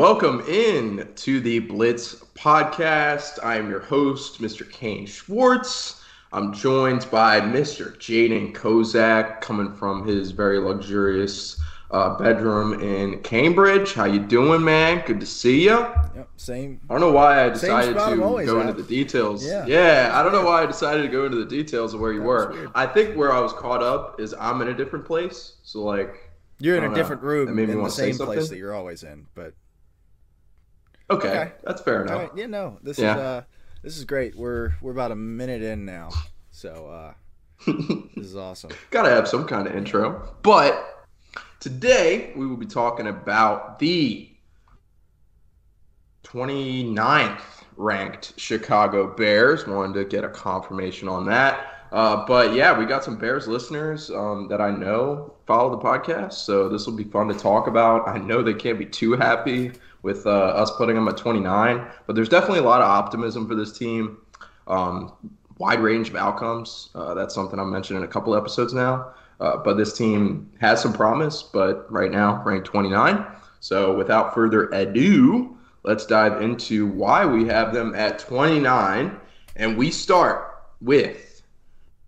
Welcome in to the Blitz podcast. I am your host, Mr. Kane Schwartz. I'm joined by Mr. Jaden Kozak, coming from his very luxurious uh, bedroom in Cambridge. How you doing, man? Good to see you. Yep, same. I don't know why I decided to go at. into the details. Yeah. yeah I don't know why I decided to go into the details of where you were. I think where I was caught up is I'm in a different place. So like, You're in a know. different room That in the same place that you're always in, but okay, Okay. that's fair enough. right, yeah, no, this Yeah. is uh, this is great. We're we're about a minute in now, so uh, this is awesome. Gotta have some kind of intro. But today we will be talking about the 29th ranked Chicago Bears. Wanted to get a confirmation on that. Uh, but yeah, we got some Bears listeners um, that I know follow the podcast, so this will be fun to talk about. I know they can't be too happy with uh, us putting them at 29, but there's definitely a lot of optimism for this team. Um, wide range of outcomes. Uh, that's something I mentioned in a couple episodes now. Uh, but this team has some promise, but right now ranked 29. So without further ado, let's dive into why we have them at 29. And we start with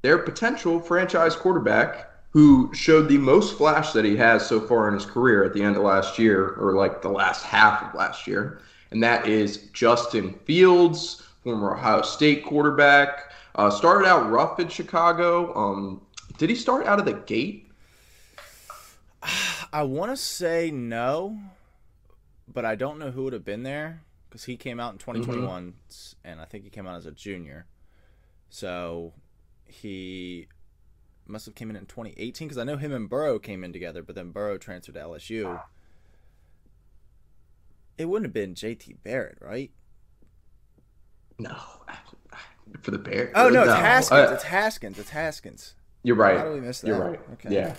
their potential franchise quarterback who showed the most flash that he has so far in his career at the end of last year, or like the last half of last year. And that is Justin Fields, former Ohio State quarterback. Uh, started out rough in Chicago. Um, did he start out of the gate? I want to say no, but I don't know who would have been there because he came out in 2021, and I think he came out as a junior, so he must have came in in 2018 because I know him and Burrow came in together, but then Burrow transferred to LSU. It wouldn't have been JT Barrett, right? No. For the Bears? Oh no, it's Haskins. Uh, it's Haskins. It's Haskins. You're right. How do we miss that? You're right. Okay. Yeah,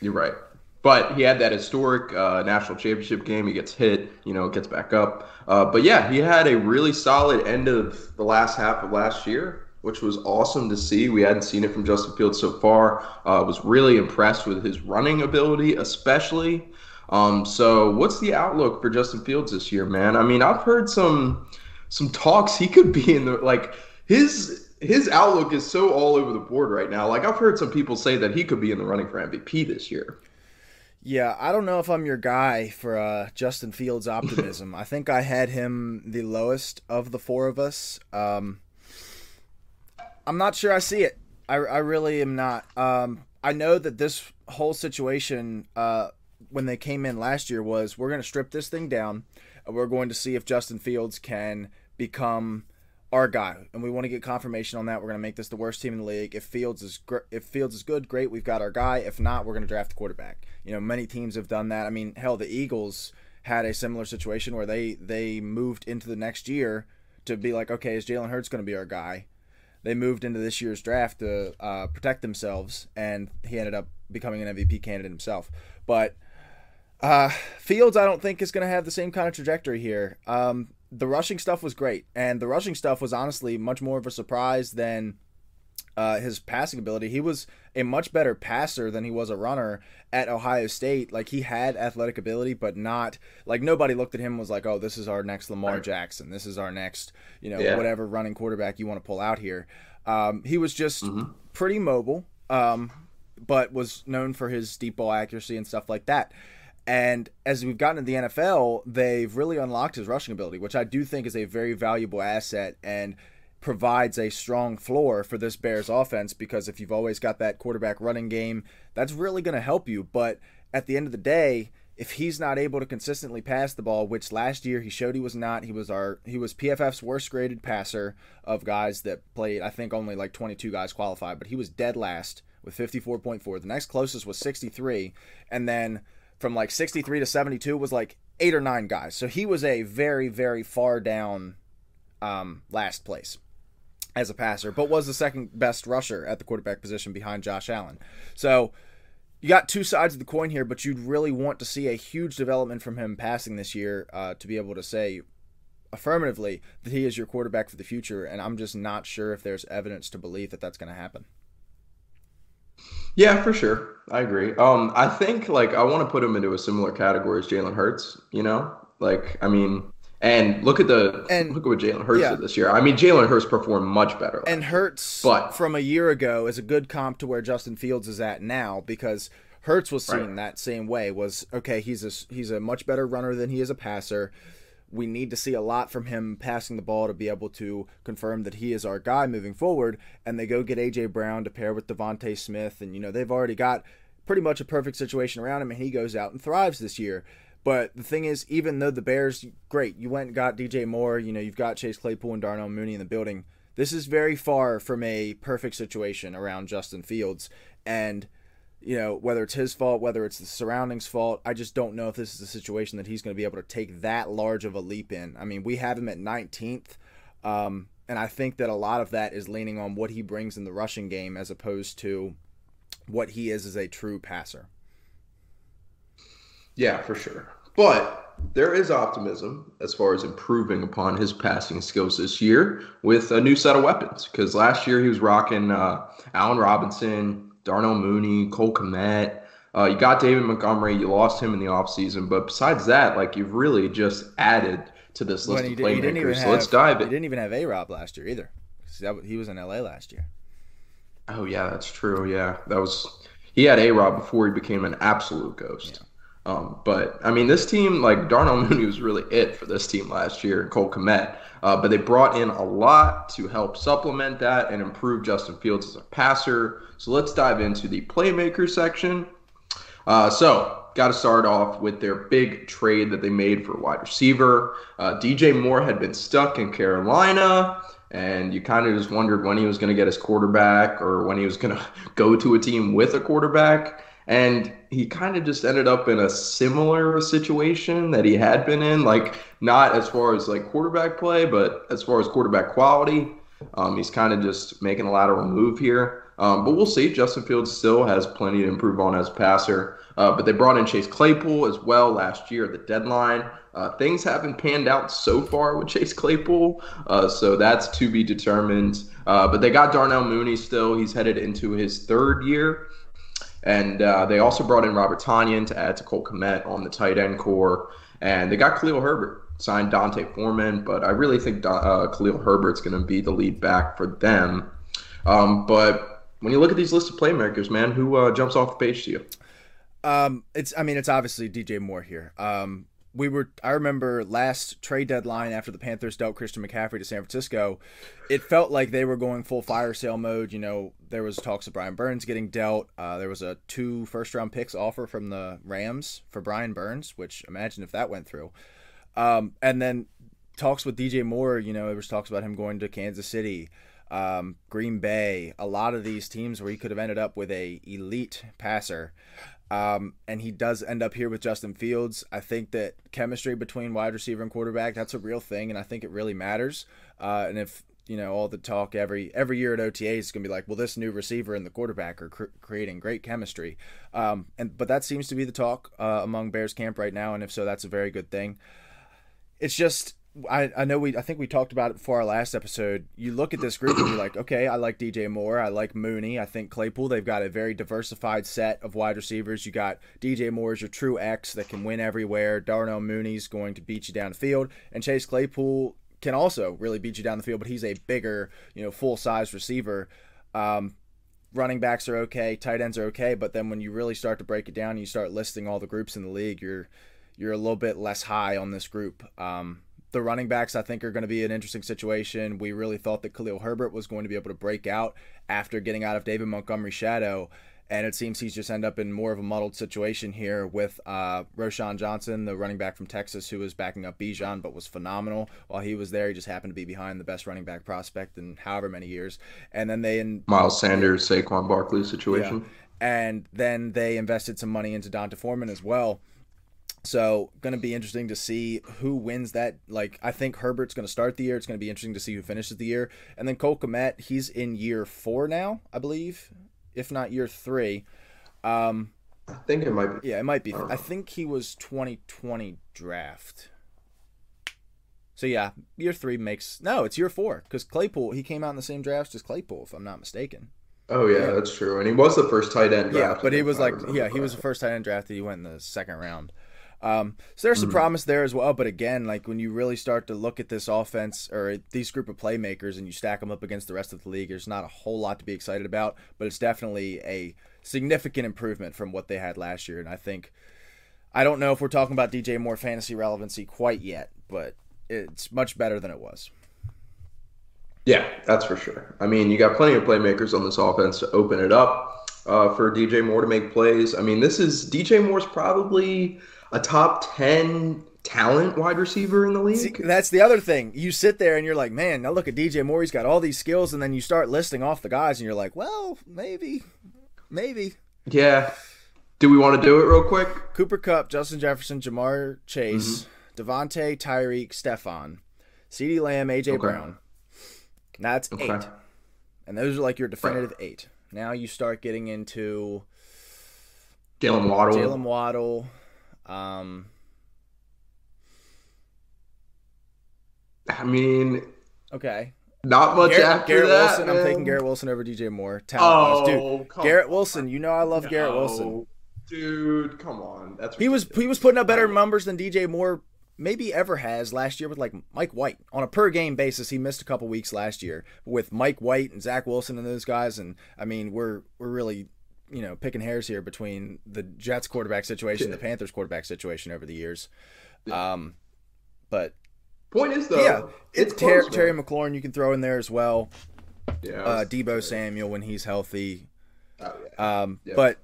you're right. But he had that historic uh, national championship game. He gets hit, you know, gets back up. Uh, but yeah, he had a really solid end of the last half of last year, which was awesome to see. We hadn't seen it from Justin Fields so far. Uh, was really impressed with his running ability, especially. Um, so, what's the outlook for Justin Fields this year, man? I mean, I've heard some some talks he could be in the like his his outlook is so all over the board right now. Like I've heard some people say that he could be in the running for MVP this year. Yeah, I don't know if I'm your guy for uh, Justin Fields optimism. I think I had him the lowest of the four of us. Um, I'm not sure I see it. I, I really am not. Um, I know that this whole situation, uh, when they came in last year, was we're going to strip this thing down. And we're going to see if Justin Fields can become our guy, and we want to get confirmation on that. We're going to make this the worst team in the league. If Fields is gr- if Fields is good, great, we've got our guy. If not, we're going to draft a quarterback. You know, many teams have done that. I mean, hell, the Eagles had a similar situation where they they moved into the next year to be like, okay, is Jalen Hurts going to be our guy? They moved into this year's draft to uh, protect themselves, and he ended up becoming an MVP candidate himself. But uh, Fields, I don't think is going to have the same kind of trajectory here. Um, the rushing stuff was great, and the rushing stuff was honestly much more of a surprise than uh, his passing ability. He was a much better passer than he was a runner at Ohio State. Like he had athletic ability, but not like nobody looked at him and was like, "Oh, this is our next Lamar Jackson. This is our next, you know, Yeah. whatever running quarterback you want to pull out here." Um, he was just pretty mobile, um, but was known for his deep ball accuracy and stuff like that. And as we've gotten to the NFL, they've really unlocked his rushing ability, which I do think is a very valuable asset and provides a strong floor for this Bears offense because if you've always got that quarterback running game, that's really going to help you. But at the end of the day, if he's not able to consistently pass the ball, which last year he showed he was not, he was our he was PFF's worst graded passer of guys that played. I think only like 22 guys qualified, but he was dead last with 54.4. The next closest was 63, and then from like 63 to 72 was like eight or nine guys. So he was a very, very far down um, last place as a passer, but was the second best rusher at the quarterback position behind Josh Allen. So you got two sides of the coin here, but you'd really want to see a huge development from him passing this year uh, to be able to say affirmatively that he is your quarterback for the future. And I'm just not sure if there's evidence to believe that that's going to happen. Yeah, for sure. I agree. Um, I think like I want to put him into a similar category as Jalen Hurts. You know, like I mean, and look at the and, look at what Jalen Hurts yeah. did this year. I mean, Jalen Hurts performed much better. And Hurts, but from a year ago, is a good comp to where Justin Fields is at now because Hurts was seen right. that same way. Was okay. He's a he's a much better runner than he is a passer we need to see a lot from him passing the ball to be able to confirm that he is our guy moving forward. And they go get AJ Brown to pair with DeVonta Smith, and you know they've already got pretty much a perfect situation around him, and he goes out and thrives this year. But the thing is, even though the Bears, great, you went and got DJ Moore, you know, you've got Chase Claypool and Darnell Mooney in the building. This is very far from a perfect situation around Justin Fields. And you know, whether it's his fault, whether it's the surroundings' fault, I just don't know if this is a situation that he's going to be able to take that large of a leap in. I mean, we have him at 19th, um, and I think that a lot of that is leaning on what he brings in the rushing game as opposed to what he is as a true passer. Yeah, for sure. But there is optimism as far as improving upon his passing skills this year with a new set of weapons. Because last year he was rocking uh, Allen Robinson, Darnell Mooney, Cole Kmet. Uh, you got David Montgomery. You lost him in the offseason. But besides that, like you've really just added to this list well, of playmakers. So have, let's dive in. He didn't even have A Rob last year either. He was in LA last year. Oh yeah, that's true. Yeah, that was he had A Rob before he became an absolute ghost. Yeah. Um, but I mean, this team, like Darnell Mooney, was really it for this team last year. And Cole Kmet, uh, but they brought in a lot to help supplement that and improve Justin Fields as a passer. So let's dive into the playmaker section. Uh, so, got to start off with their big trade that they made for wide receiver. Uh, DJ Moore had been stuck in Carolina, and you kind of just wondered when he was going to get his quarterback or when he was going to go to a team with a quarterback. And he kind of just ended up in a similar situation that he had been in, like not as far as like quarterback play, but as far as quarterback quality. Um, he's kind of just making a lateral move here. Um, but we'll see. Justin Fields still has plenty to improve on as a passer. Uh, but they brought in Chase Claypool as well last year at the deadline. Uh, things haven't panned out so far with Chase Claypool, uh, so that's to be determined. Uh, but they got Darnell Mooney still. He's headed into his third year. And uh, they also brought in Robert Tonyan to add to Cole Kmet on the tight end corps. And they got Khalil Herbert, signed D'Onta Foreman, but I really think uh, Khalil Herbert's going to be the lead back for them. Um, but when you look at these list of playmakers, man, who uh, jumps off the page to you? Um, it's I mean it's obviously DJ Moore here. Um, we were I remember last trade deadline after the Panthers dealt Christian McCaffrey to San Francisco, it felt like they were going full fire sale mode. You know, there was talks of Brian Burns getting dealt. Uh, there was a two first round picks offer from the Rams for Brian Burns, which imagine if that went through. Um, and then talks with DJ Moore. You know, there was talks about him going to Kansas City um, Green Bay, a lot of these teams where he could have ended up with a elite passer. Um, and he does end up here with Justin Fields. I think that chemistry between wide receiver and quarterback that's a real thing, and I think it really matters. Uh, and if you know all the talk every every year at OTA is going to be like, well, this new receiver and the quarterback are cr- creating great chemistry. Um, and but that seems to be the talk uh, among Bears camp right now, and if so, that's a very good thing. It's just I, I know we I think we talked about it before our last episode. You look at this group and you're like, okay, I like DJ Moore, I like Mooney, I think Claypool. They've got a very diversified set of wide receivers. You got DJ Moore is your true X that can win everywhere. Darnell Mooney's going to beat you down the field, and Chase Claypool can also really beat you down the field, but he's a bigger, you know, full size receiver. Um, running backs are okay, tight ends are okay, but then when you really start to break it down and you start listing all the groups in the league, you're you're a little bit less high on this group. Um, the running backs, I think, are going to be an interesting situation. We really thought that Khalil Herbert was going to be able to break out after getting out of David Montgomery's shadow. And it seems he's just end up in more of a muddled situation here with uh, Roschon Johnson, the running back from Texas, who was backing up Bijan, but was phenomenal while he was there. He just happened to be behind the best running back prospect in however many years. And then they in Miles Sanders, Saquon Barkley situation. Yeah. And then they invested some money into D'Onta Foreman as well. So, going to be interesting to see who wins that. Like, I think Herbert's going to start the year. It's going to be interesting to see who finishes the year. And then Cole Kmet, he's in year four now, I believe, if not year three. Um, I think it might be. yeah, it might be. I think he was 2020 draft. So yeah, year three makes no. It's year four because Claypool he came out in the same draft as Claypool, if I'm not mistaken. Oh yeah, that's true. And he was the first tight end. Yeah, but he was like, yeah, he was the first tight end drafted. He went in the second round. Um, so there's some Mhm. promise there as well. But again, like when you really start to look at this offense or these group of playmakers and you stack them up against the rest of the league, there's not a whole lot to be excited about. But it's definitely a significant improvement from what they had last year. And I think I don't know if we're talking about DJ Moore fantasy relevancy quite yet, but it's much better than it was. Yeah, that's for sure. I mean, you got plenty of playmakers on this offense to open it up uh, for DJ Moore to make plays. I mean, this is DJ Moore's probably a top ten talent wide receiver in the league. See, that's the other thing. You sit there and you're like, man, now look at DJ Moore. He's got all these skills, and then you start listing off the guys, and you're like, well, maybe, maybe. yeah. Do we want to do it real quick? Cooper Kupp, Justin Jefferson, Ja'Marr Chase, Mm-hmm. Devontae, Tyreek, Stefon, CeeDee Lamb, AJ Okay. Brown. That's Okay. eight. And those are like your definitive eight. Now you start getting into Jaylen Waddle. Jaylen Waddle. Um, I mean, okay. not much Garrett, after Garrett that. Wilson. I'm taking Garrett Wilson over DJ Moore. Talent Oh, Dude, Garrett on. Wilson. You know I love Garrett Wilson. Dude, come on. That's He was he was putting up better numbers than DJ Moore maybe ever has last year with like Mike White on a per game basis. He missed a couple weeks last year with Mike White and Zach Wilson and those guys. And I mean, we're we're really you know picking hairs here between the Jets quarterback situation, the Panthers quarterback situation over the years. Um, but Point is though, yeah, it's it's Ter- close, Terry. McLaurin you can throw in there as well. Yeah, Uh, Deebo Samuel when he's healthy. oh, yeah. Um, Yeah. But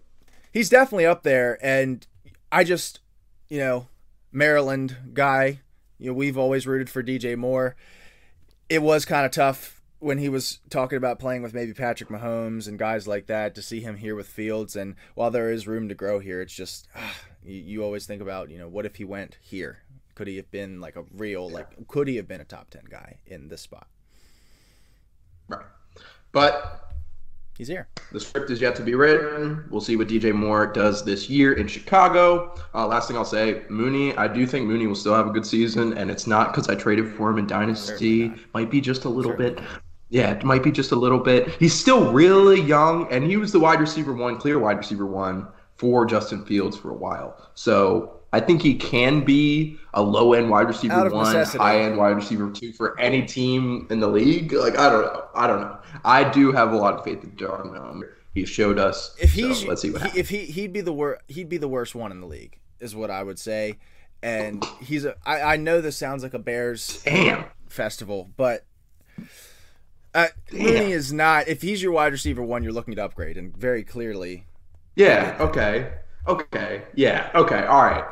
he's definitely up there, and I just, you know, Maryland guy. You know, we've always rooted for DJ Moore. It was kind of tough when he was talking about playing with maybe Patrick Mahomes and guys like that to see him here with Fields. And while there is room to grow here, it's just ah, you, you always think about, you know, what if he went here? Could he have been like a real, like, could he have been a top ten guy in this spot? right. But He's here. The script is yet to be written. We'll see what DJ Moore does this year in Chicago. Uh, last thing I'll say, Mooney. I do think Mooney will still have a good season, and it's not because I traded for him in Dynasty. Might be just a little bit. Yeah, it might be just a little bit. He's still really young, and he was the wide receiver one, clear wide receiver one for Justin Fields for a while. So I think he can be a low end wide receiver one, necessity. high end wide receiver two for any team in the league. Like I don't know, I don't know. I do have a lot of faith in Darnell. He showed us. if so he's let's see what he, happens. if he he'd be the worst he'd be the worst one in the league is what I would say. And he's a I, I know this sounds like a Bears Damn. festival, but uh, Mooney is not. If he's your wide receiver one, you're looking to upgrade, and very clearly, Yeah. Okay. Okay. Yeah. Okay. All right.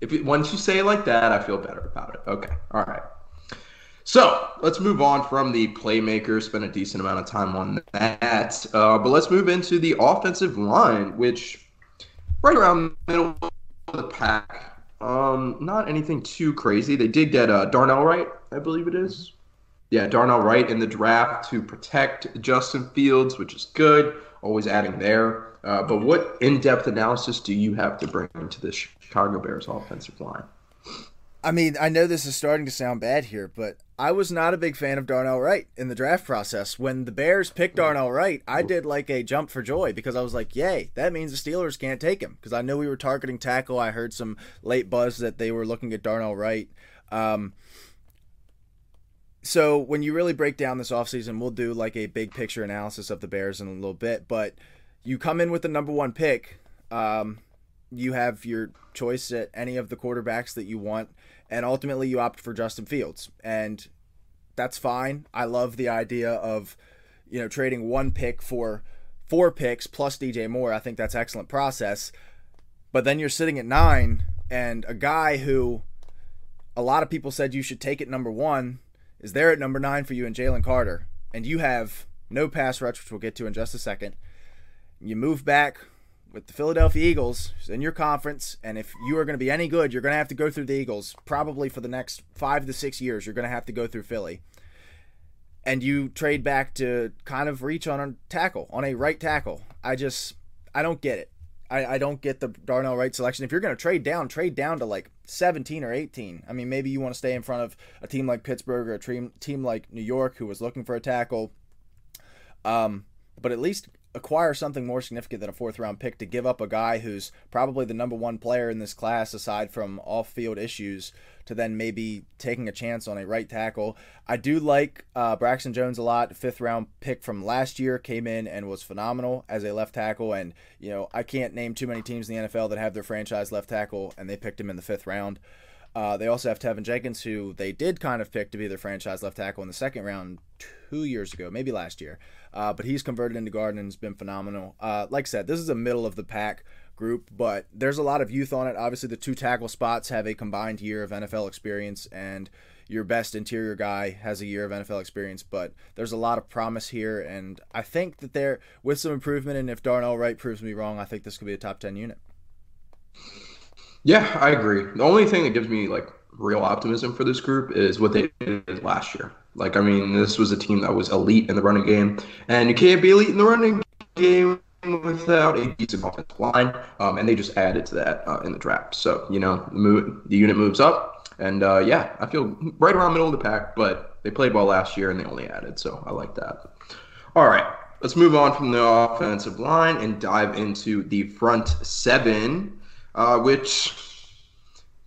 If it, once you say it like that, I feel better about it. Okay. All right. So let's move on from the playmaker. Spend a decent amount of time on that, uh, but let's move into the offensive line, which right around the middle of the pack. Um, not anything too crazy. They did get uh, Darnell Wright, I believe it is. Yeah, Darnell Wright in the draft to protect Justin Fields, which is good. Always adding there. Uh, but what in-depth analysis do you have to bring to the Chicago Bears offensive line? I mean, I know this is starting to sound bad here, but I was not a big fan of Darnell Wright in the draft process. When the Bears picked Darnell Wright, I did like a jump for joy because I was like, yay, that means the Steelers can't take him. Because I know we were targeting tackle. I heard some late buzz that they were looking at Darnell Wright. Um, so when you really break down this offseason, we'll do like a big picture analysis of the Bears in a little bit. But you come in with the number one pick. Um, you have your choice at any of the quarterbacks that you want, and ultimately you opt for Justin Fields, and that's fine. I love the idea of you know trading one pick for four picks plus DJ Moore. I think that's excellent process. But then you're sitting at nine, and a guy who a lot of people said you should take at number one is there at number nine for you in Jalen Carter, and you have no pass rush, which we'll get to in just a second. You move back with the Philadelphia Eagles in your conference, and if you are going to be any good, you're going to have to go through the Eagles probably for the next five to six years. You're going to have to go through Philly, and you trade back to kind of reach on a tackle, on a right tackle. I just, I don't get it. I, I don't get the Darnell Wright selection. If you're going to trade down, trade down to like 17 or 18. I mean, maybe you want to stay in front of a team like Pittsburgh or a team, team like New York who was looking for a tackle. Um, but at least acquire something more significant than a fourth round pick to give up a guy who's probably the number one player in this class aside from off field issues to then maybe taking a chance on a right tackle. I do like uh, Braxton Jones a lot. Fifth round pick from last year came in and was phenomenal as a left tackle. And, you know, I can't name too many teams in the NFL that have their franchise left tackle and they picked him in the fifth round. Uh, they also have Teven Jenkins, who they did kind of pick to be their franchise left tackle in the second round two years ago, maybe last year. Uh, but he's converted into guard and has been phenomenal. Uh, like I said, this is a middle of the pack group, but there's a lot of youth on it. Obviously, the two tackle spots have a combined year of NFL experience, and your best interior guy has a year of NFL experience. But there's a lot of promise here, and I think that there, with some improvement, and if Darnell Wright proves me wrong, I think this could be a top 10 unit. Yeah, I agree. The only thing that gives me like real optimism for this group is what they did last year. Like, I mean, this was a team that was elite in the running game, and you can't be elite in the running game without a decent offensive line. Um, and they just added to that uh, in the draft. So, you know, the, move, the unit moves up, and uh, yeah, I feel right around middle of the pack, but they played well last year and they only added, so I like that. All right, let's move on from the offensive line and dive into the front seven, uh, which,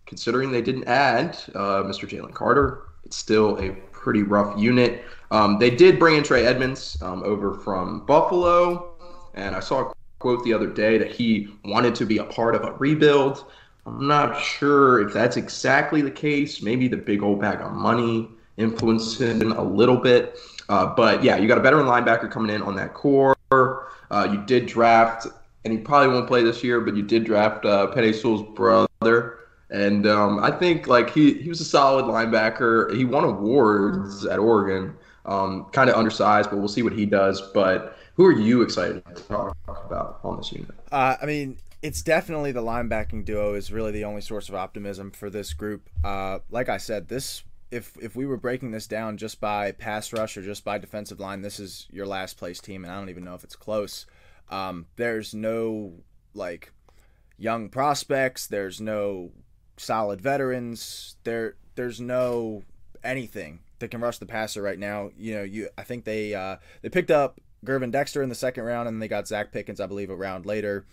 considering they didn't add uh, Mr. Jalen Carter, it's still a pretty rough unit. Um, they did bring in Trey Edmunds um, over from Buffalo, and I saw a quote the other day that he wanted to be a part of a rebuild. I'm not sure if that's exactly the case. Maybe the big old bag of money influenced him a little bit. Uh, but yeah, you got a veteran linebacker coming in on that corps. Uh, you did draft, and he probably won't play this year, but you did draft uh, Penei Sewell's brother. And um, I think like he, he was a solid linebacker. He won awards at Oregon. Um, kind of undersized, but we'll see what he does. But who are you excited to talk about on this unit? Uh, I mean, it's definitely the linebacking duo is really the only source of optimism for this group. Uh, like I said, this if if we were breaking this down just by pass rush or just by defensive line, this is your last place team, and I don't even know if it's close. Um, there's no like young prospects. There's no solid veterans. There there's no anything that can rush the passer right now. You know, you I think they uh, they picked up Gervon Dexter in the second round, and they got Zacch Pickens, I believe, a round later.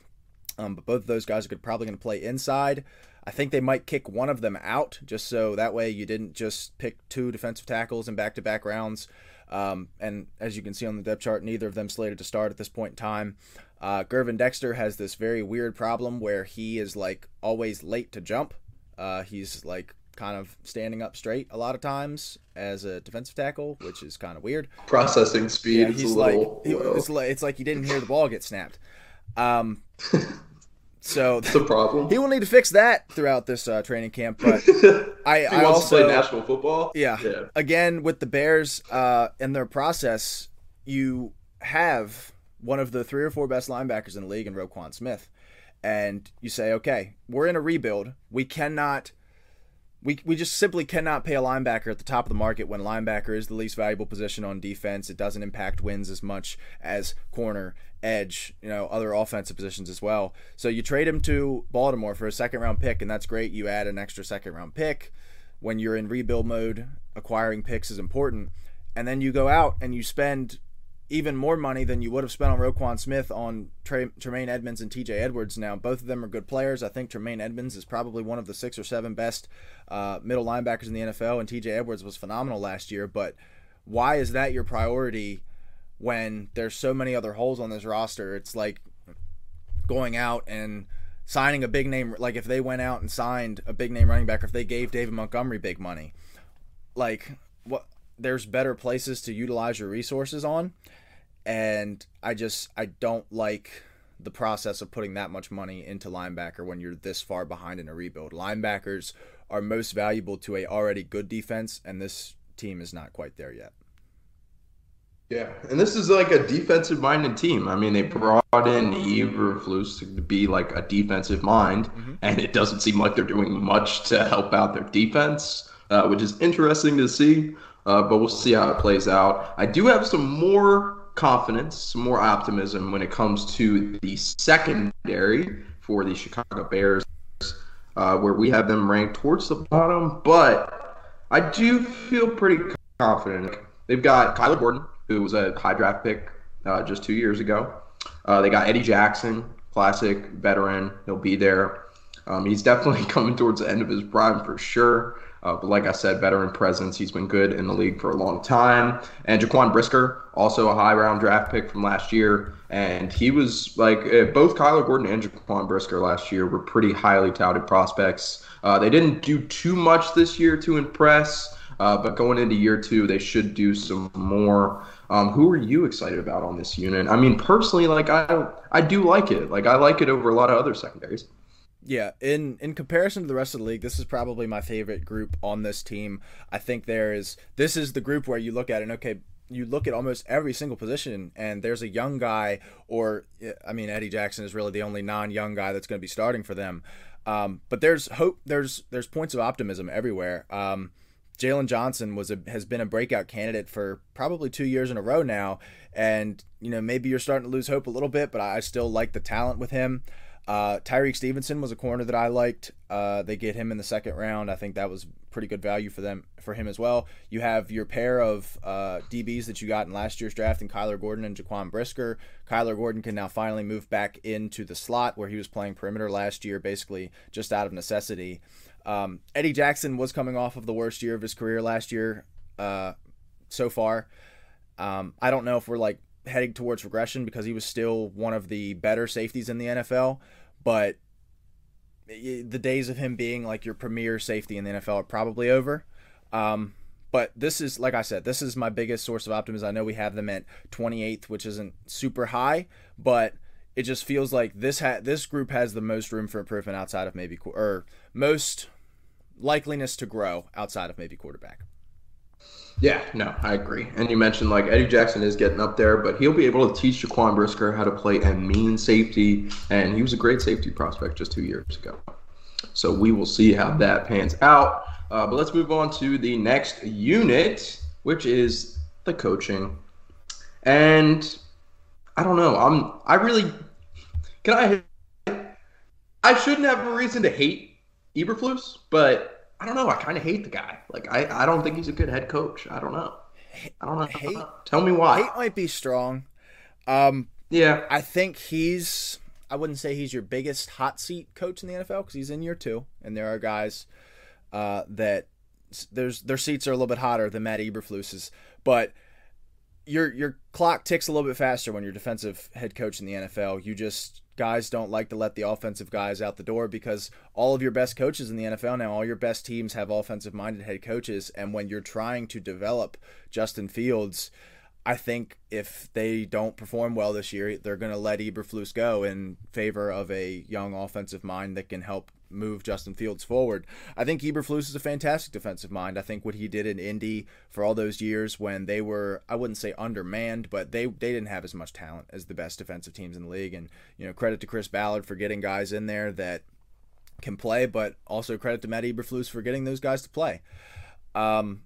Um, but both of those guys are probably going to play inside. I think they might kick one of them out just so that way you didn't just pick two defensive tackles in back to back rounds. Um, and as you can see on the depth chart, neither of them slated to start at this point in time. Uh, Gervon Dexter has this very weird problem where he is like always late to jump. Uh, he's like kind of standing up straight a lot of times as a defensive tackle, which is kind of weird. Processing speed Yeah, is he's a like little. it's like it's like he didn't hear the ball get snapped. Um, so It's a problem. he will need to fix that throughout this uh, training camp. But I, I also play national football. yeah. yeah. Again, with the Bears uh, in their process, you have one of the three or four best linebackers in the league in Roquan Smith. And you say, okay, we're in a rebuild. We cannot, we, we just simply cannot pay a linebacker at the top of the market when linebacker is the least valuable position on defense. It doesn't impact wins as much as corner, edge, you know, other offensive positions as well. So you trade him to Baltimore for a second round pick, and that's great. You add an extra second round pick when you're in rebuild mode, acquiring picks is important. And then you go out and you spend even more money than you would have spent on Roquan Smith on Tre- Tremaine Edmunds and TJ Edwards. Now, both of them are good players. I think Tremaine Edmunds is probably one of the six or seven best uh, middle linebackers in the NFL, and TJ Edwards was phenomenal last year. But why is that your priority when there's so many other holes on this roster? It's like going out and signing a big name like if they went out and signed a big name running back or if they gave David Montgomery big money like what there's better places to utilize your resources on and I just I don't like the process of putting that much money into linebacker when you're this far behind in a rebuild linebackers are most valuable to a already good defense and this team is not quite there yet Yeah, and this is like a defensive-minded team. I mean, they brought in Eberflus to be like a defensive mind, mm-hmm. and it doesn't seem like they're doing much to help out their defense, uh, which is interesting to see. Uh, but we'll see how it plays out. I do have some more confidence, some more optimism when it comes to the secondary for the Chicago Bears, uh, where we have them ranked towards the bottom. But I do feel pretty confident. They've got Kyler Gordon, who was a high draft pick uh, just two years ago. Uh, they got Eddie Jackson, classic veteran. He'll be there. Um, he's definitely coming towards the end of his prime for sure. Uh, but like I said, veteran presence. He's been good in the league for a long time. And Jaquan Brisker, also a high round draft pick from last year. And he was like uh, both Kyler Gordon and Jaquan Brisker last year were pretty highly touted prospects. Uh, they didn't do too much this year to impress. Uh, but going into year two, they should do some more. Um, who are you excited about on this unit? I mean, personally, like I, I do like it. Like I like it over a lot of other secondaries. Yeah, in in comparison to the rest of the league, this is probably my favorite group on this team. I think there is this is the group where you look at it and okay, you look at almost every single position and there's a young guy or I mean Eddie Jackson is really the only non-young guy that's going to be starting for them. Um, but there's hope. There's there's points of optimism everywhere. Um, Jaylon Johnson was a has been a breakout candidate for probably two years in a row now, and you know maybe you're starting to lose hope a little bit, but I still like the talent with him. Uh, Tyrique Stevenson was a corner that I liked. Uh, they get him in the second round. I think that was pretty good value for them for him as well. You have your pair of uh, DBs that you got in last year's draft, in Kyler Gordon and Jaquan Brisker. Kyler Gordon can now finally move back into the slot where he was playing perimeter last year, basically just out of necessity. Um, Eddie Jackson was coming off of the worst year of his career last year uh, so far. Um, I don't know if we're like heading towards regression because he was still one of the better safeties in the NFL, but the days of him being like your premier safety in the NFL are probably over. Um, but this is, like I said, this is my biggest source of optimism. I know we have them at 28th, which isn't super high, but it just feels like this ha- this group has the most room for improvement outside of maybe or most likeliness to grow outside of maybe quarterback. Yeah, no, I agree. And you mentioned like Eddie Jackson is getting up there, but he'll be able to teach Jaquan Brisker how to play a mean safety, and he was a great safety prospect just two years ago. So we will see how that pans out. Uh, but let's move on to the next unit, which is the coaching. And I don't know. I'm. I really can I. I shouldn't have a reason to hate Eberflus, but I don't know. I kind of hate the guy. Like I, I don't think he's a good head coach. I don't know. I don't know. Hate, Tell me why. Hate might be strong. Um, yeah, I think he's. I wouldn't say he's your biggest hot seat coach in the NFL because he's in year two, and there are guys uh, that there's their seats are a little bit hotter than Matt Eberflus's, but your your clock ticks a little bit faster when you're defensive head coach in the NFL. You just guys don't like to let the offensive guys out the door because all of your best coaches in the NFL now, all your best teams have offensive minded head coaches. And when you're trying to develop Justin Fields, I think if they don't perform well this year, they're going to let Eberflus go in favor of a young offensive mind that can help move Justin Fields forward. I think Eberflus is a fantastic defensive mind. I think what he did in Indy for all those years when they were, I wouldn't say undermanned, but they they didn't have as much talent as the best defensive teams in the league. And you know, credit to Chris Ballard for getting guys in there that can play, but also credit to Matt Eberflus for getting those guys to play. Um,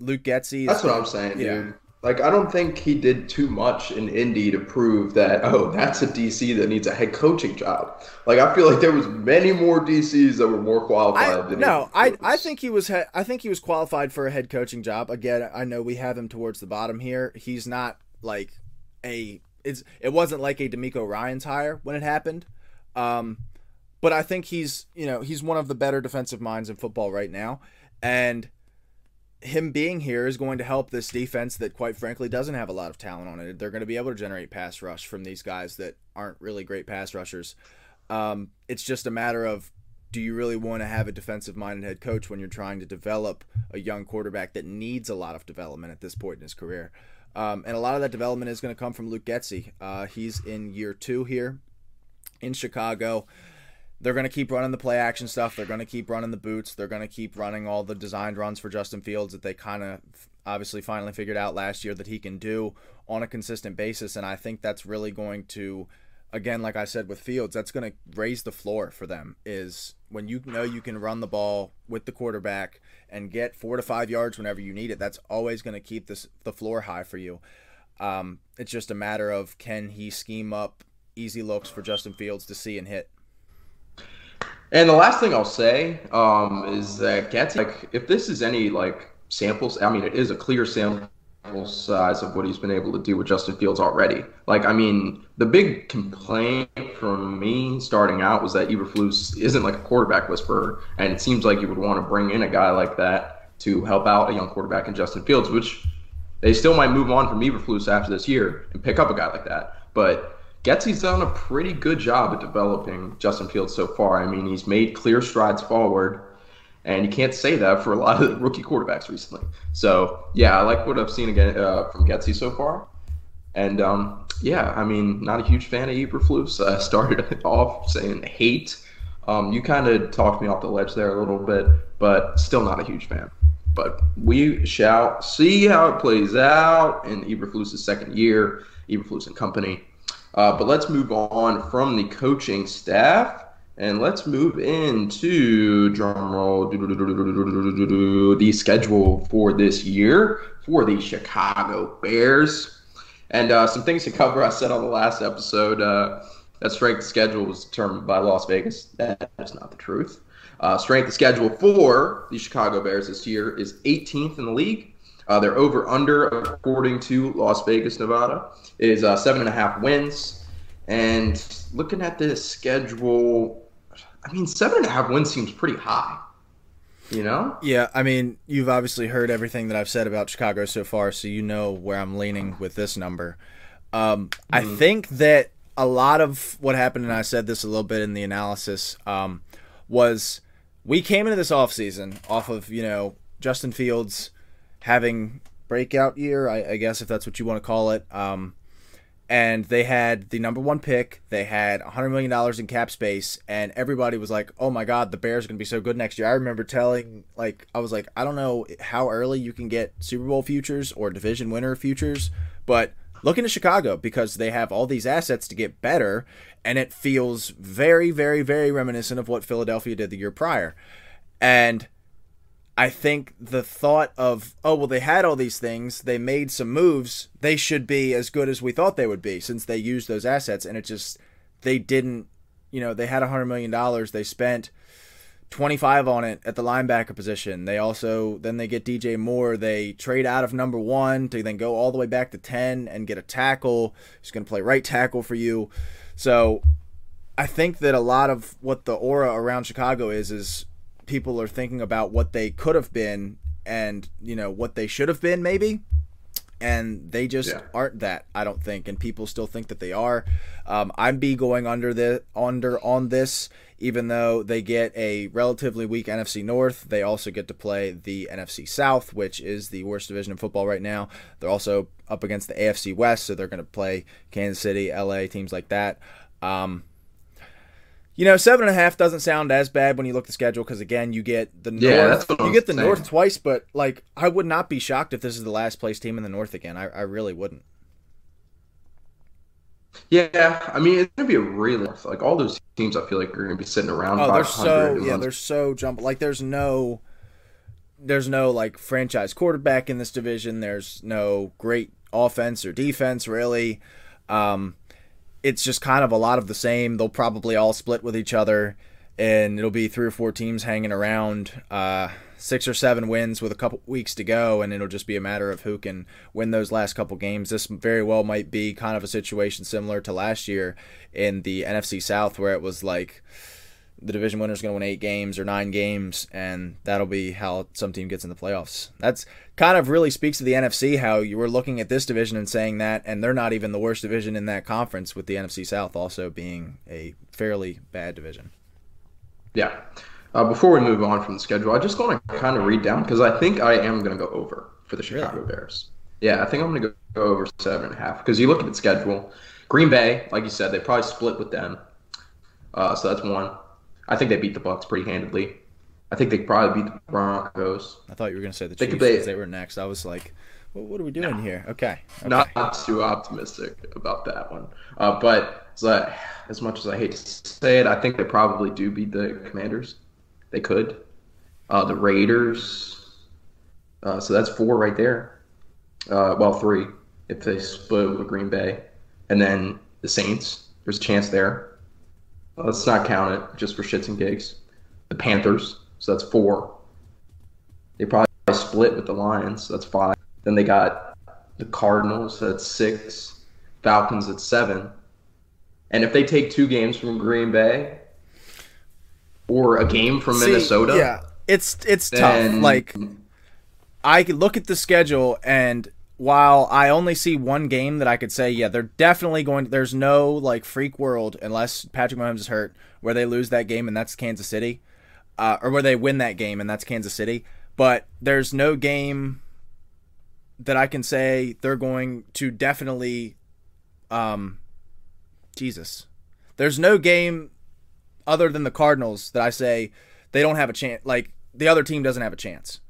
Luke Getsy. That's what I'm saying, yeah. dude. Like, I don't think he did too much in Indy to prove that, oh, that's a DC that needs a head coaching job. Like, I feel like there was many more DCs that were more qualified I, than No, I, I think he was he- I think he was qualified for a head coaching job. Again, I know we have him towards the bottom here. He's not like a it's it wasn't like a DeMeco Ryans hire when it happened. Um, but I think he's, you know, he's one of the better defensive minds in football right now. And him being here is going to help this defense that quite frankly doesn't have a lot of talent on it. They're going to be able to generate pass rush from these guys that aren't really great pass rushers. Um, it's just a matter of do you really want to have a defensive minded head coach when you're trying to develop a young quarterback that needs a lot of development at this point in his career? Um, and a lot of that development is going to come from Luke Getsy. Uh, he's in year two here in Chicago they're going to keep running the play action stuff. They're going to keep running the boots. They're going to keep running all the designed runs for Justin Fields that they kind of obviously finally figured out last year that he can do on a consistent basis. And I think that's really going to, again, like I said with Fields, that's going to raise the floor for them. Is when you know you can run the ball with the quarterback and get four to five yards whenever you need it, that's always going to keep this the floor high for you. Um, it's just a matter of can he scheme up easy looks for Justin Fields to see and hit. And the last thing I'll say um, is that Getsy, like, if this is any like samples, I mean, it is a clear sample size of what he's been able to do with Justin Fields already. Like, I mean, the big complaint from me starting out was that Eberflus isn't like a quarterback whisperer, and it seems like you would want to bring in a guy like that to help out a young quarterback in Justin Fields, which they still might move on from Eberflus after this year and pick up a guy like that. But Getsy's done a pretty good job at developing Justin Fields so far. I mean, he's made clear strides forward, and you can't say that for a lot of rookie quarterbacks recently. So, yeah, I like what I've seen again uh, from Getsy so far. And um, yeah, I mean, not a huge fan of Eberflus. I started off saying hate. Um, you kind of talked me off the ledge there a little bit, but still not a huge fan. But we shall see how it plays out in Eberflus's second year, Eberflus and company. Uh, but let's move on from the coaching staff and let's move into drumroll the schedule for this year for the Chicago Bears. And uh, some things to cover. I said on the last episode uh, that strength schedule was determined by Las Vegas. That is not the truth. Uh, strength of schedule for the Chicago Bears this year is 18th in the league. Uh, their over under, according to Las Vegas, Nevada, is uh, seven and a half wins. And looking at this schedule, I mean, seven and a half wins seems pretty high. You know? Yeah, I mean, you've obviously heard everything that I've said about Chicago so far, so you know where I'm leaning with this number. Um, mm-hmm. I think that a lot of what happened, and I said this a little bit in the analysis, um, was we came into this offseason off of, you know, Justin Fields having breakout year, I, I, guess if that's what you want to call it. Um, and they had the number one pick. They had $100 million in cap space, and everybody was like, oh my God, the Bears are going to be so good next year. I remember telling, like, I was like, I don't know how early you can get Super Bowl futures or division winner futures, but look into Chicago because they have all these assets to get better, and it feels very, very, very reminiscent of what Philadelphia did the year prior. And I think the thought of, oh, well, they had all these things, they made some moves, they should be as good as we thought they would be since they used those assets. And it just, they didn't, you know, they had $100 million. They spent 25 on it at the linebacker position. They also, then they get DJ Moore. They trade out of number one to then go all the way back to 10 and get a tackle. He's going to play right tackle for you. So I think that a lot of what the aura around Chicago is, is people are thinking about what they could have been and you know what they should have been maybe. And they just yeah. aren't that i don't think. And people still think that they are. Um, i'm be going under the under on this even though they get a relatively weak nfc north. They also get to play the nfc south which is the worst division in football right now. They're also up against the afc west so they're going to play kansas city la teams like that. Um, you know, seven and a half doesn't sound as bad when you look at the schedule because again, you get the yeah, north. you get the saying. north twice, but like I would not be shocked if this is the last place team in the north again. I, I really wouldn't. Yeah, I mean it's gonna be a really like all those teams. I feel like are gonna be sitting around. Oh, they're so yeah, they're so jump. Like there's no, there's no like franchise quarterback in this division. There's no great offense or defense really. Um, it's just kind of a lot of the same. They'll probably all split with each other, and it'll be three or four teams hanging around. Uh, six or seven wins with a couple weeks to go, and it'll just be a matter of who can win those last couple games. This very well might be kind of a situation similar to last year in the NFC South, where it was like the division winner is going to win eight games or nine games, and that'll be how some team gets in the playoffs. That's kind of really speaks to the NFC how you were looking at this division and saying that, and they're not even the worst division in that conference, with the NFC South also being a fairly bad division. Yeah. Uh, before we move on from the schedule, I just want to kind of read down because I think I am going to go over for the Chicago really? Bears. Yeah, I think I'm going to go over seven and a half because you look at the schedule. Green Bay, like you said, they probably split with them. Uh, so that's one. I think they beat the Bucs pretty handedly. I think they probably beat the Broncos. I thought you were going to say the They Chiefs could be- they were next. I was like, well, what are we doing here? Okay. okay. Not too optimistic about that one. Uh, but so, as much as I hate to say it, I think they probably do beat the Commanders. They could. Uh, the Raiders. Uh, so that's four right there. Uh, well, three if they split with Green Bay, and then the Saints. There's a chance there. Let's not count it just for shits and gigs. The Panthers. So that's four. They probably split with the Lions. So that's five. Then they got the Cardinals that's six, Falcons at seven. And if they take two games from Green Bay or a game from See, Minnesota, Yeah, it's it's tough. Like I look at the schedule and while I only see one game that I could say, yeah, they're definitely going. There's no like freak world unless Patrick Mahomes is hurt, where they lose that game and that's Kansas City, uh, or where they win that game and that's Kansas City. But there's no game that I can say they're going to definitely, um, Jesus. There's no game other than the Cardinals that I say they don't have a chance. Like the other team doesn't have a chance.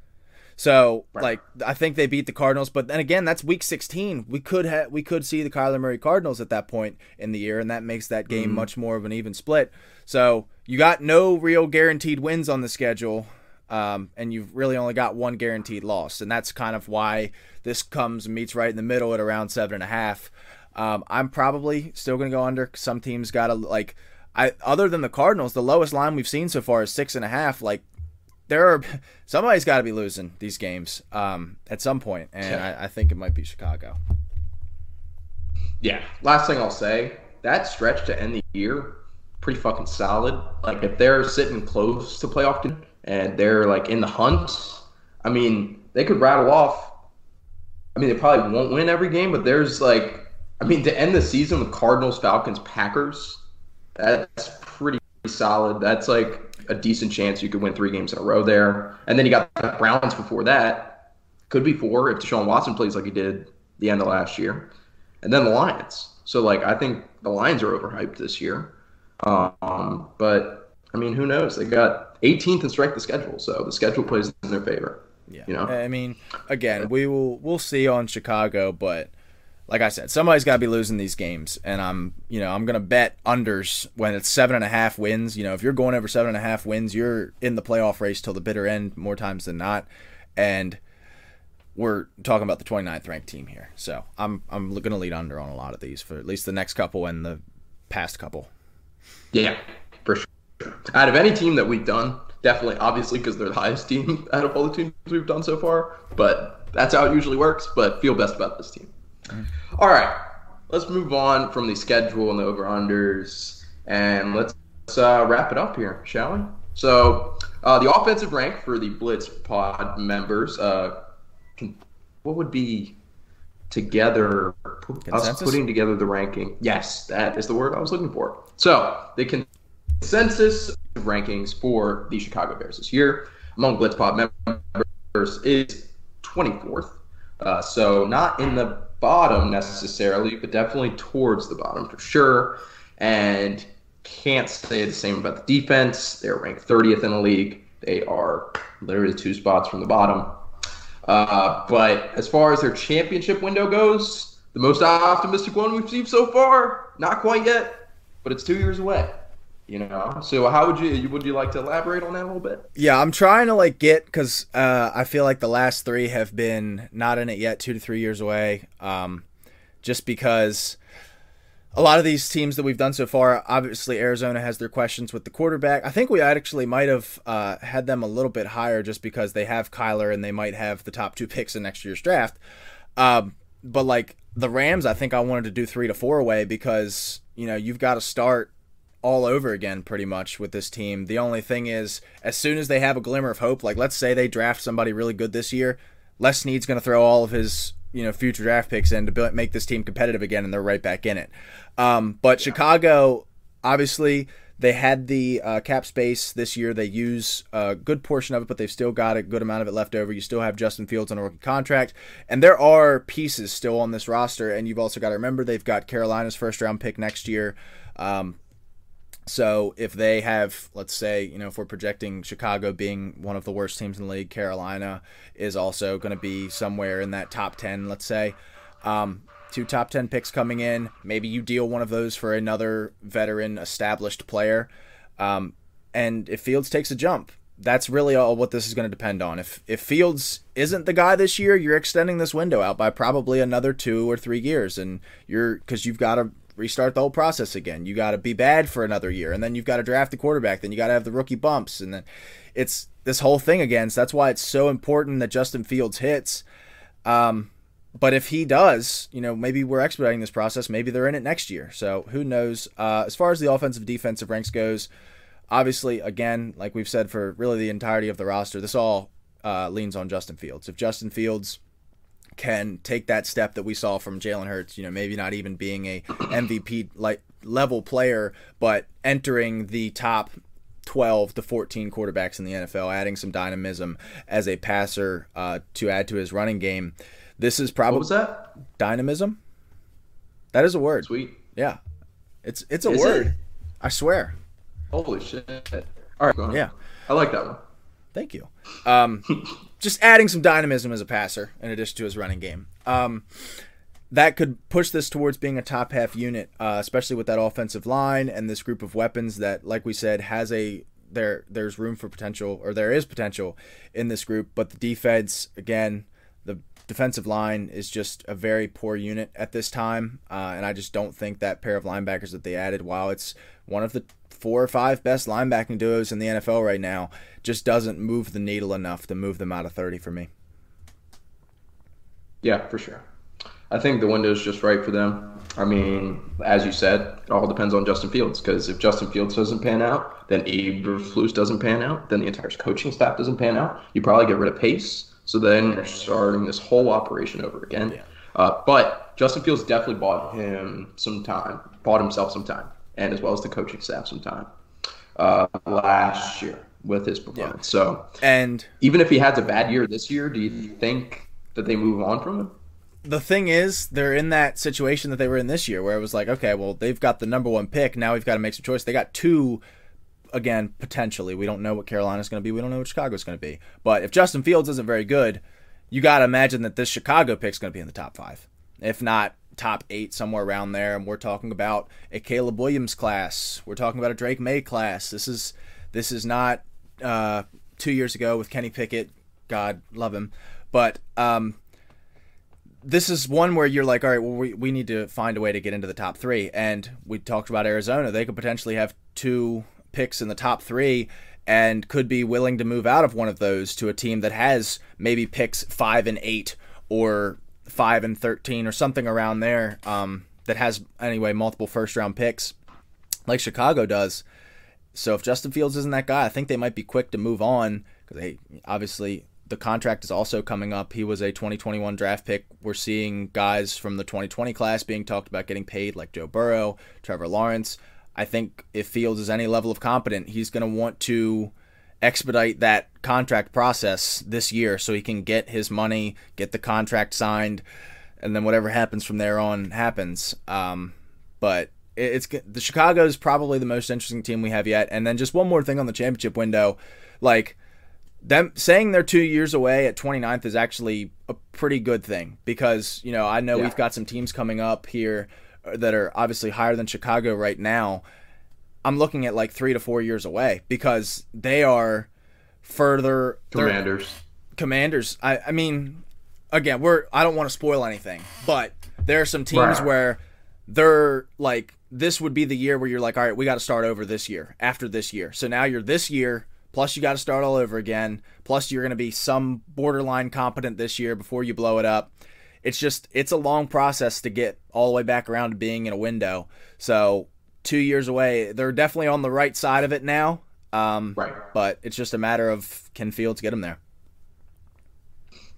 So like I think they beat the Cardinals, but then again, that's Week 16. We could have we could see the Kyler Murray Cardinals at that point in the year, and that makes that game much more of an even split. So you got no real guaranteed wins on the schedule, um, and you've really only got one guaranteed loss, and that's kind of why this comes and meets right in the middle at around seven and a half. Um, I'm probably still going to go under. Some teams got to like. I other than the Cardinals, the lowest line we've seen so far is six and a half. Like there are somebody's got to be losing these games um, at some point, and Yeah. I, I think it might be Chicago. Yeah. Last thing I'll say, that stretch to end the year, pretty fucking solid. Like if they're sitting close to playoff con- and they're like in the hunt, I mean, they could rattle off. I mean, they probably won't win every game, but there's like, I mean, to end the season with Cardinals, Falcons, Packers, that's pretty solid. That's like a decent chance you could win three games in a row there. And then you got the Browns before that. Could be four if Deshaun Watson plays like he did the end of last year and then the Lions. So like I think the Lions are overhyped this year. Um, but I mean, who knows? They got 18th in strength of schedule, so the schedule plays in their favor. Yeah, You know? I mean, again, we will we'll see on Chicago, but like I said, somebody's got to be losing these games, and I'm you know I'm gonna bet unders when it's seven and a half wins. You know, if you're going over seven and a half wins, you're in the playoff race till the bitter end more times than not, and we're talking about the 29th ranked team here. So I'm I'm to lead under on a lot of these for at least the next couple and the past couple. Yeah, for sure. Out of any team that we've done, definitely, obviously, because they're the highest team out of all the teams we've done so far. But that's how it usually works. But feel best about this team. All right, let's move on from the schedule and the over unders, and let's uh, wrap it up here, shall we? So, uh, the offensive rank for the Blitz Pod members, uh, Kane, what would be together us Consensus? putting together the ranking? Yes, that is the word I was looking for. So, the consensus rankings for the Chicago Bears this year among Blitz Pod members is 24th. Uh, so not in the bottom necessarily, but definitely towards the bottom for sure. And can't say the same about the defense. They're ranked 30th in the league. They are literally two spots from the bottom. Uh, but as far as their championship window goes, the most optimistic one we've seen so far, not quite yet, but it's two years away. You know, so how would you would you like to elaborate on that a little bit? Yeah, I'm trying to like get because uh, I feel like the last three have been not in it yet, two to three years away. Um, just because a lot of these teams that we've done so far, obviously Arizona has their questions with the quarterback. I think we actually might have uh, had them a little bit higher just because they have Kyler and they might have the top two picks in next year's draft. Um, but like the Rams, I think I wanted to do three to four away because you know you've got to start all over again pretty much with this team. The only thing is, as soon as they have a glimmer of hope, like let's say they draft somebody really good this year, Les Snead's going to throw all of his you know future draft picks in to make this team competitive again, and they're right back in it. Um, but Chicago, obviously, they had the uh, cap space this year. They use a good portion of it, but they've still got a good amount of it left over. You still have Justin Fields on a rookie contract, and there are pieces still on this roster. And you've also got to remember they've got Carolina's first round pick next year. Um, So if they have, let's say, you know, if we're projecting Chicago being one of the worst teams in the league, Carolina is also going to be somewhere in that top 10, let's say. Um, two top 10 picks coming in. Maybe you deal one of those for another veteran, established player. Um, and if Fields takes a jump, that's really all what this is going to depend on. If if Fields isn't the guy this year, you're extending this window out by probably another two or three years, and you're because you've got to restart the whole process again. You got to be bad for another year, and then you've got to draft the quarterback. Then you got to have the rookie bumps, and then it's this whole thing again. So that's why it's so important that Justin Fields hits. Um, but if he does, you know, maybe we're expediting this process. Maybe they're in it next year. So who knows? Uh, as far as the offensive defensive ranks goes, obviously, again, like we've said for really the entirety of the roster, this all uh, leans on Justin Fields. If Justin Fields can take that step that we saw from Jalen Hurts, you know, maybe not even being a MVP like level player, but entering the top 12 to 14 quarterbacks in the NFL, adding some dynamism as a passer uh, to add to his running game. This is probably What was that? dynamism. That is a word. Sweet. Yeah, it's it's a Is word. it? I swear. Holy shit. All right. Yeah. I like that one. Thank you. Um, just adding some dynamism as a passer in addition to his running game. Um, that could push this towards being a top half unit, uh, especially with that offensive line and this group of weapons that, like we said, has a there. There's room for potential, or there is potential in this group. But the defense, again, the defensive line is just a very poor unit at this time, uh, and I just don't think that pair of linebackers that they added, while it's one of the four or five best linebacking duos in the NFL right now, just doesn't move the needle enough to move them out of 30 for me. Yeah, for sure. I think the window is just right for them. I mean, as you said, it all depends on Justin Fields because if Justin Fields doesn't pan out, then Eberflus doesn't pan out, then the entire coaching staff doesn't pan out. You probably get rid of Pace, so then you're starting this whole operation over again. Yeah. Uh, but Justin Fields definitely bought him some time, bought himself some time, and as well as the coaching staff some time uh, last year with his performance. So And even if he has a bad year this year, do you think that they move on from him? the thing is, they're in that situation that they were in this year where it was like, okay, well, they've got the number one pick. Now we've got to make some choice. They got two, again, potentially. We don't know what Carolina's going to be. We don't know what Chicago's going to be. But if Justin Fields isn't very good, you got to imagine that this Chicago pick's going to be in the top five, if not top eight, somewhere around there. And we're talking about a Caleb Williams class. We're talking about a Drake Maye class. This is this is not uh, two years ago with Kenny Pickett. God love him, but um, this is one where you're like, all right, well, we, we need to find a way to get into the top three. And we talked about Arizona. They could potentially have two picks in the top three and could be willing to move out of one of those to a team that has maybe picks five and eight or five and 13 or something around there um, that has, anyway, multiple first round picks like Chicago does. So if Justin Fields isn't that guy, I think they might be quick to move on because they obviously the contract is also coming up. He was a 2021 draft pick. We're seeing guys from the 2020 class being talked about getting paid, like Joe Burrow, Trevor Lawrence. I think if Fields is any level of competent, he's going to want to expedite that contract process this year so he can get his money, get the contract signed, and then whatever happens from there on happens. Um, but it's the Chicago is probably the most interesting team we have yet. And then just one more thing on the championship window, like them saying they're two years away at 29th is actually a pretty good thing because you know I know Yeah. we've got some teams coming up here that are obviously higher than Chicago right now. I'm looking at like three to four years away because they are further Commanders. commanders I, I mean again we're i don't want to spoil anything but there are some teams Right. where they're like this would be the year where you're like all right we got to start over this year after this year so now you're this year plus you got to start all over again plus you're going to be some borderline competent this year before you blow it up it's just it's a long process to get all the way back around to being in a window so two years away they're definitely on the right side of it now um, Right. but it's just a matter of can fields get them there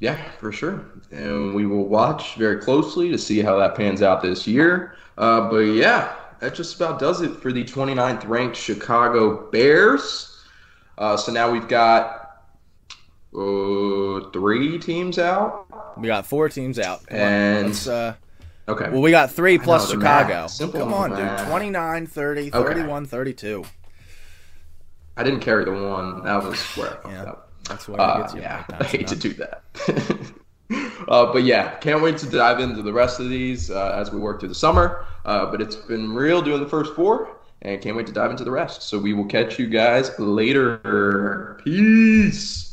Yeah, for sure. And we will watch very closely to see how that pans out this year. Uh, but yeah, that just about does it for the 29th ranked Chicago Bears. Uh, so now we've got uh, three teams out. We got four teams out. Come And- uh, Okay. Well, we got three plus Chicago. Simple Come on, math. dude. 29, 30, Okay. 31, 32. I didn't carry the one. That was where I Yeah. up. That's it Uh, gets you. yeah, nine I hate to do that. uh, but yeah, can't wait to dive into the rest of these uh, as we work through the summer. Uh, but it's been real doing the first four, and can't wait to dive into the rest. So we will catch you guys later. Peace.